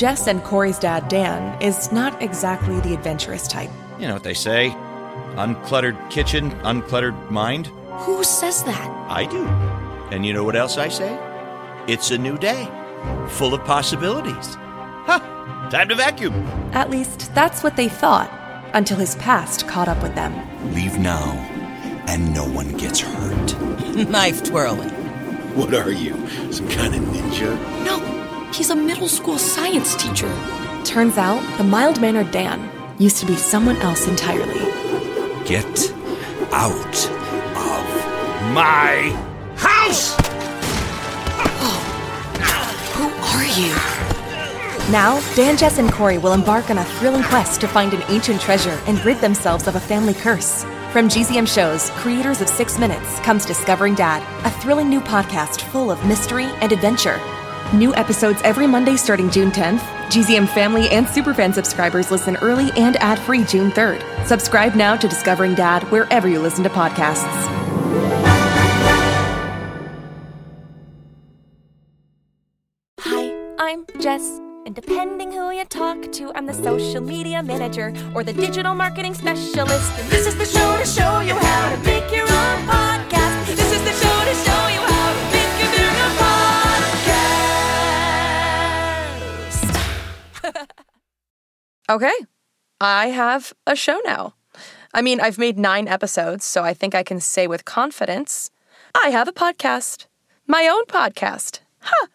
Jess and Corey's dad, Dan, is not exactly the adventurous type. You know what they say uncluttered kitchen, uncluttered mind. Who says that? I do. And you know what else I say? It's a new day, full of possibilities. Huh, time to vacuum. At least that's what they thought, until his past caught up with them. Leave now, and no one gets hurt. Knife twirling. What are you, some kind of ninja? No, he's a middle school science teacher. Turns out, the mild mannered Dan used to be someone else entirely. Get out of My house! Who are you? Now, Dan, Jess, and Corey will embark on a thrilling quest to find an ancient treasure and rid themselves of a family curse. From GZM Shows, creators of Six Minutes, comes Discovering Dad, a thrilling new podcast full of mystery and adventure. New episodes every Monday starting June 10th. GZM family and superfan subscribers listen early and ad-free June 3rd. Subscribe now to Discovering Dad wherever you listen to podcasts. Hi, I'm Jess. And depending who you talk to, I'm the social media manager or the digital marketing specialist. And this is the show to show you how to make your own podcast. This is the show Okay, I have a show now. I mean, I've made nine episodes, so I think I can say with confidence I have a podcast. My own podcast. Huh.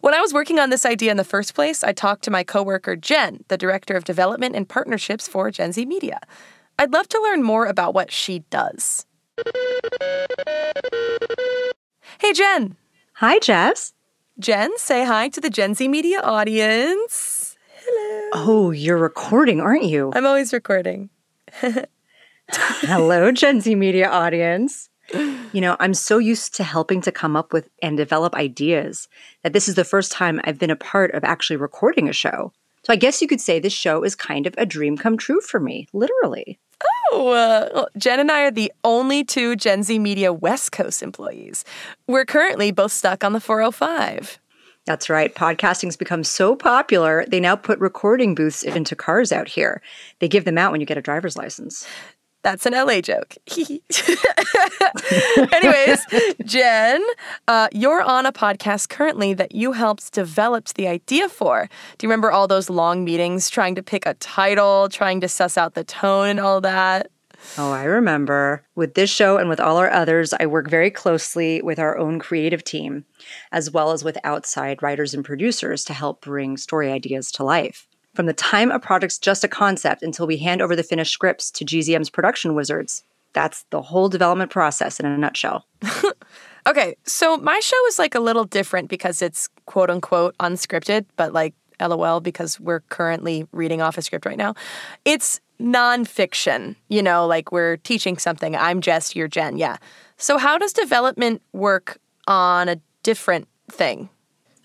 When I was working on this idea in the first place, I talked to my coworker Jenn, the director of development and partnerships for Gen Z Media. I'd love to learn more about what she does. Hey, Jenn. Hi, Jess. Jenn, say hi to the Gen Z Media audience. Oh, you're recording, aren't you? I'm always recording. Hello, Gen Z media audience. You know, I'm so used to helping to come up with and develop ideas that this is the first time I've been a part of actually recording a show. So I guess you could say this show is kind of a dream come true for me, literally. Oh, uh, well, Jenn and I are the only two Gen Z Media West Coast employees. We're currently both stuck on the 405. That's right. Podcasting's become so popular, they now put recording booths into cars out here. They give them out when you get a driver's license. That's an LA joke. Anyways, Jenn, uh, you're on a podcast currently that you helped develop the idea for. Do you remember all those long meetings trying to pick a title, trying to suss out the tone and all that? Oh, I remember. With this show and with all our others, I work very closely with our own creative team, as well as with outside writers and producers to help bring story ideas to life. From the time a project's just a concept until we hand over the finished scripts to GZM's production wizards, that's the whole development process in a nutshell. Okay, so my show is like a little different because it's quote unquote unscripted, but like LOL because we're currently reading off a script right now. It's nonfiction, you know, like we're teaching something. I'm Jess, you're Jenn. Yeah. So, how does development work on a different thing?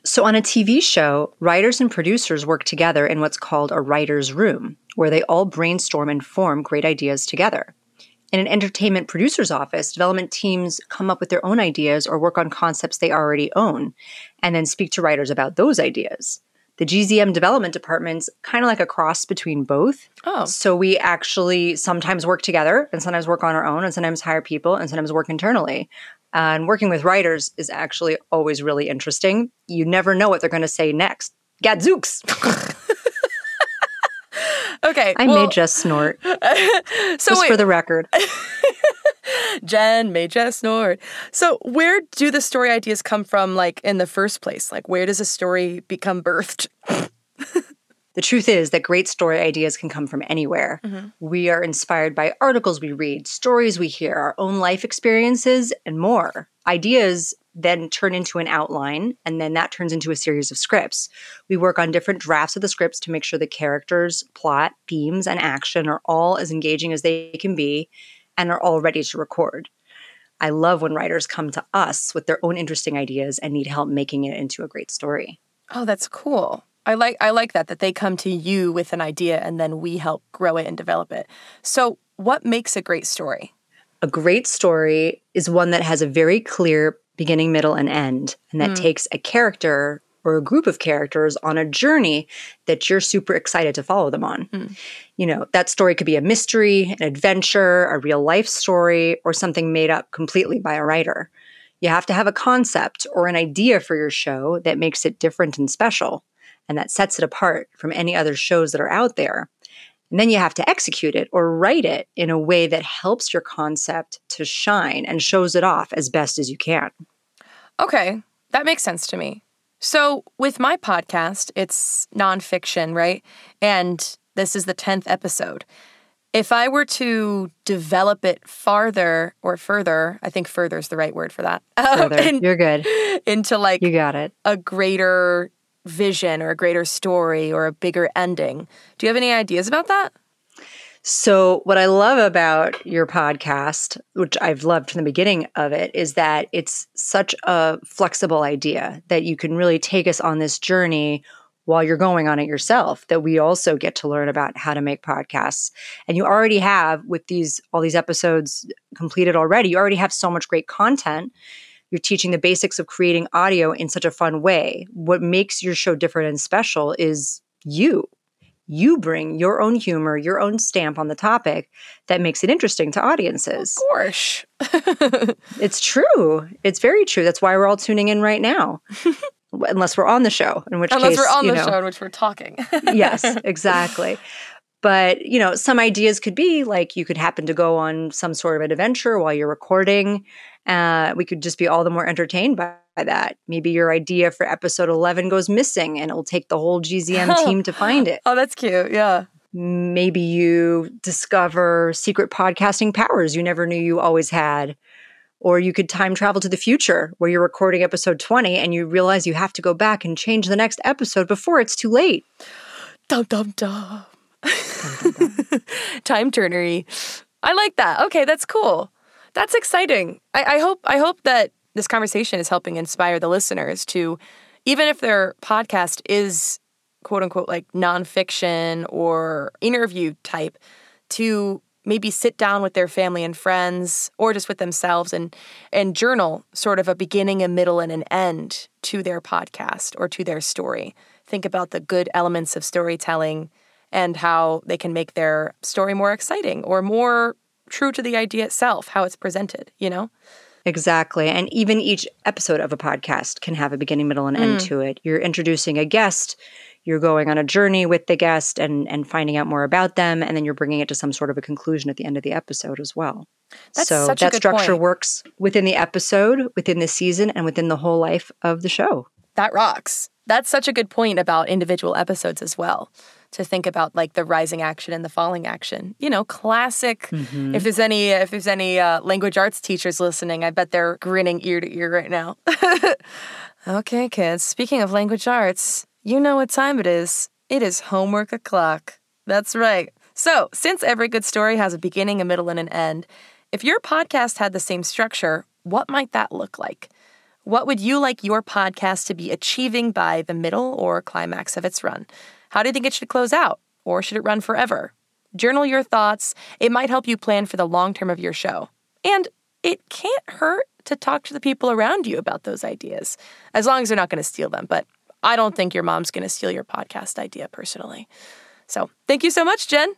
So, on a TV show, writers and producers work together in what's called a writer's room, where they all brainstorm and form great ideas together. In an entertainment producer's office, development teams come up with their own ideas or work on concepts they already own, and then speak to writers about those ideas. The GZM development department's kind of like a cross between both. Oh. So we actually sometimes work together and sometimes work on our own and sometimes hire people and sometimes work internally. And working with writers is actually always really interesting. You never know what they're going to say next. Gadzooks! Okay. I well, made Jess snort, so just wait, for the record. Jenn made Jess snort. So, where do the story ideas come from, like in the first place? Like, where does a story become birthed? The truth is that great story ideas can come from anywhere. Mm-hmm. We are inspired by articles we read, stories we hear, our own life experiences, and more. Ideas then turn into an outline, and then that turns into a series of scripts. We work on different drafts of the scripts to make sure the characters, plot, themes, and action are all as engaging as they can be and are all ready to record. I love when writers come to us with their own interesting ideas and need help making it into a great story. Oh, that's cool. I like I like that that they come to you with an idea and then we help grow it and develop it. So, what makes a great story? A great story is one that has a very clear beginning, middle, and end, and that hmm. takes a character or a group of characters on a journey that you're super excited to follow them on. Mm. You know, that story could be a mystery, an adventure, a real life story, or something made up completely by a writer. You have to have a concept or an idea for your show that makes it different and special and that sets it apart from any other shows that are out there. And then you have to execute it or write it in a way that helps your concept to shine and shows it off as best as you can. Okay, that makes sense to me. So, with my podcast, it's nonfiction, right? And this is the 10th episode. If I were to develop it farther or further, I think further is the right word for that. Um, further, in, you're good. Into like you got it. A greater vision or a greater story or a bigger ending. Do you have any ideas about that? So, what I love about your podcast, which I've loved from the beginning of it, is that it's such a flexible idea that you can really take us on this journey while you're going on it yourself that we also get to learn about how to make podcasts and you already have with these all these episodes completed already you already have so much great content you're teaching the basics of creating audio in such a fun way. What makes your show different and special is you. You bring your own humor, your own stamp on the topic that makes it interesting to audiences. Of course. it's true. It's very true. That's why we're all tuning in right now. Unless we're on the show, in which Unless case, we're on the know, show in which we're talking. yes, exactly. But, you know, some ideas could be like you could happen to go on some sort of an adventure while you're recording uh, we could just be all the more entertained by, by, that. Maybe your idea for episode 11 goes missing and it'll take the whole GZM team to find it. Oh, that's cute. Yeah. Maybe you discover secret podcasting powers you never knew you always had. Or you could time travel to the future where you're recording episode 20 and you realize you have to go back and change the next episode before it's too late. Dum dum dum. Time turnery. I like that. Okay, that's cool. That's exciting. I, I hope I hope that this conversation is helping inspire the listeners to, even if their podcast is quote unquote like nonfiction or interview type, to maybe sit down with their family and friends or just with themselves and and journal sort of a beginning, a middle, and an end to their podcast or to their story. Think about the good elements of storytelling and how they can make their story more exciting or more true to the idea itself, how it's presented, you know? Exactly. And even each episode of a podcast can have a beginning, middle, and end mm. to it. You're introducing a guest, you're going on a journey with the guest and, and finding out more about them, and then you're bringing it to some sort of a conclusion at the end of the episode as well. That's so that structure point. works within the episode, within the season, and within the whole life of the show. That rocks. That's such a good point about individual episodes as well to think about like the rising action and the falling action. You know, classic. Mm-hmm. If there's any if there's any uh, language arts teachers listening, I bet they're grinning ear to ear right now. okay, kids. Speaking of language arts, you know what time it is. It is homework o'clock. That's right. So, since every good story has a beginning, a middle, and an end, if your podcast had the same structure, what might that look like? What would you like your podcast to be achieving by the middle or climax of its run? How do you think it should close out? Or should it run forever? Journal your thoughts. It might help you plan for the long term of your show. And it can't hurt to talk to the people around you about those ideas, as long as they're not going to steal them. But I don't think your mom's going to steal your podcast idea personally. So thank you so much, Jenn.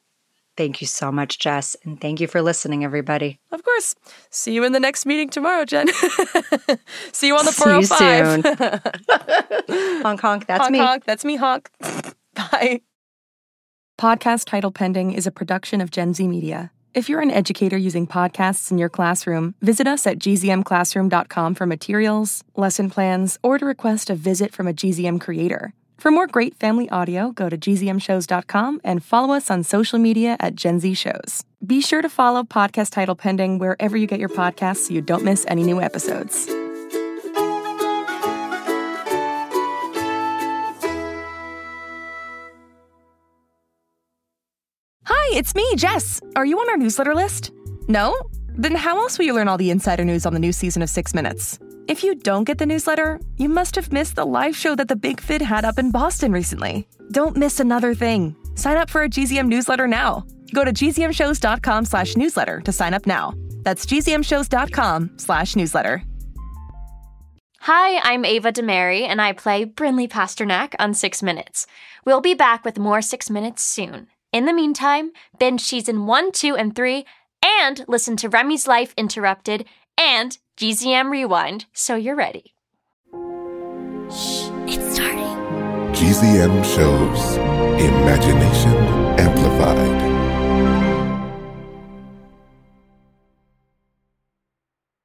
Thank you so much, Jess. And thank you for listening, everybody. Of course. See you in the next meeting tomorrow, Jenn. See you on the 405. See you oh soon. honk, honk. That's honk, me. Honk. That's me, honk. Bye. Podcast Title Pending is a production of Gen Z Media. If you're an educator using podcasts in your classroom, visit us at gzmclassroom.com for materials, lesson plans, or to request a visit from a GZM creator. For more great family audio, go to gzmshows.com and follow us on social media at Gen Z Shows. Be sure to follow Podcast Title Pending wherever you get your podcasts so you don't miss any new episodes. Hi, it's me, Jess. Are you on our newsletter list? No? Then how else will you learn all the insider news on the new season of Six Minutes? If you don't get the newsletter, you must have missed the live show that the Big Fid had up in Boston recently. Don't miss another thing. Sign up for a GZM newsletter now. Go to gzmshows.com slash newsletter to sign up now. That's gzmshows.com slash newsletter. Hi, I'm Ava DeMary, and I play Brinley Pasternak on Six Minutes. We'll be back with more Six Minutes soon. In the meantime, binge season 1, 2, and 3, and listen to Remy's Life Interrupted, and GZM Rewind, so you're ready. Shh, it's starting. GZM shows Imagination Amplified.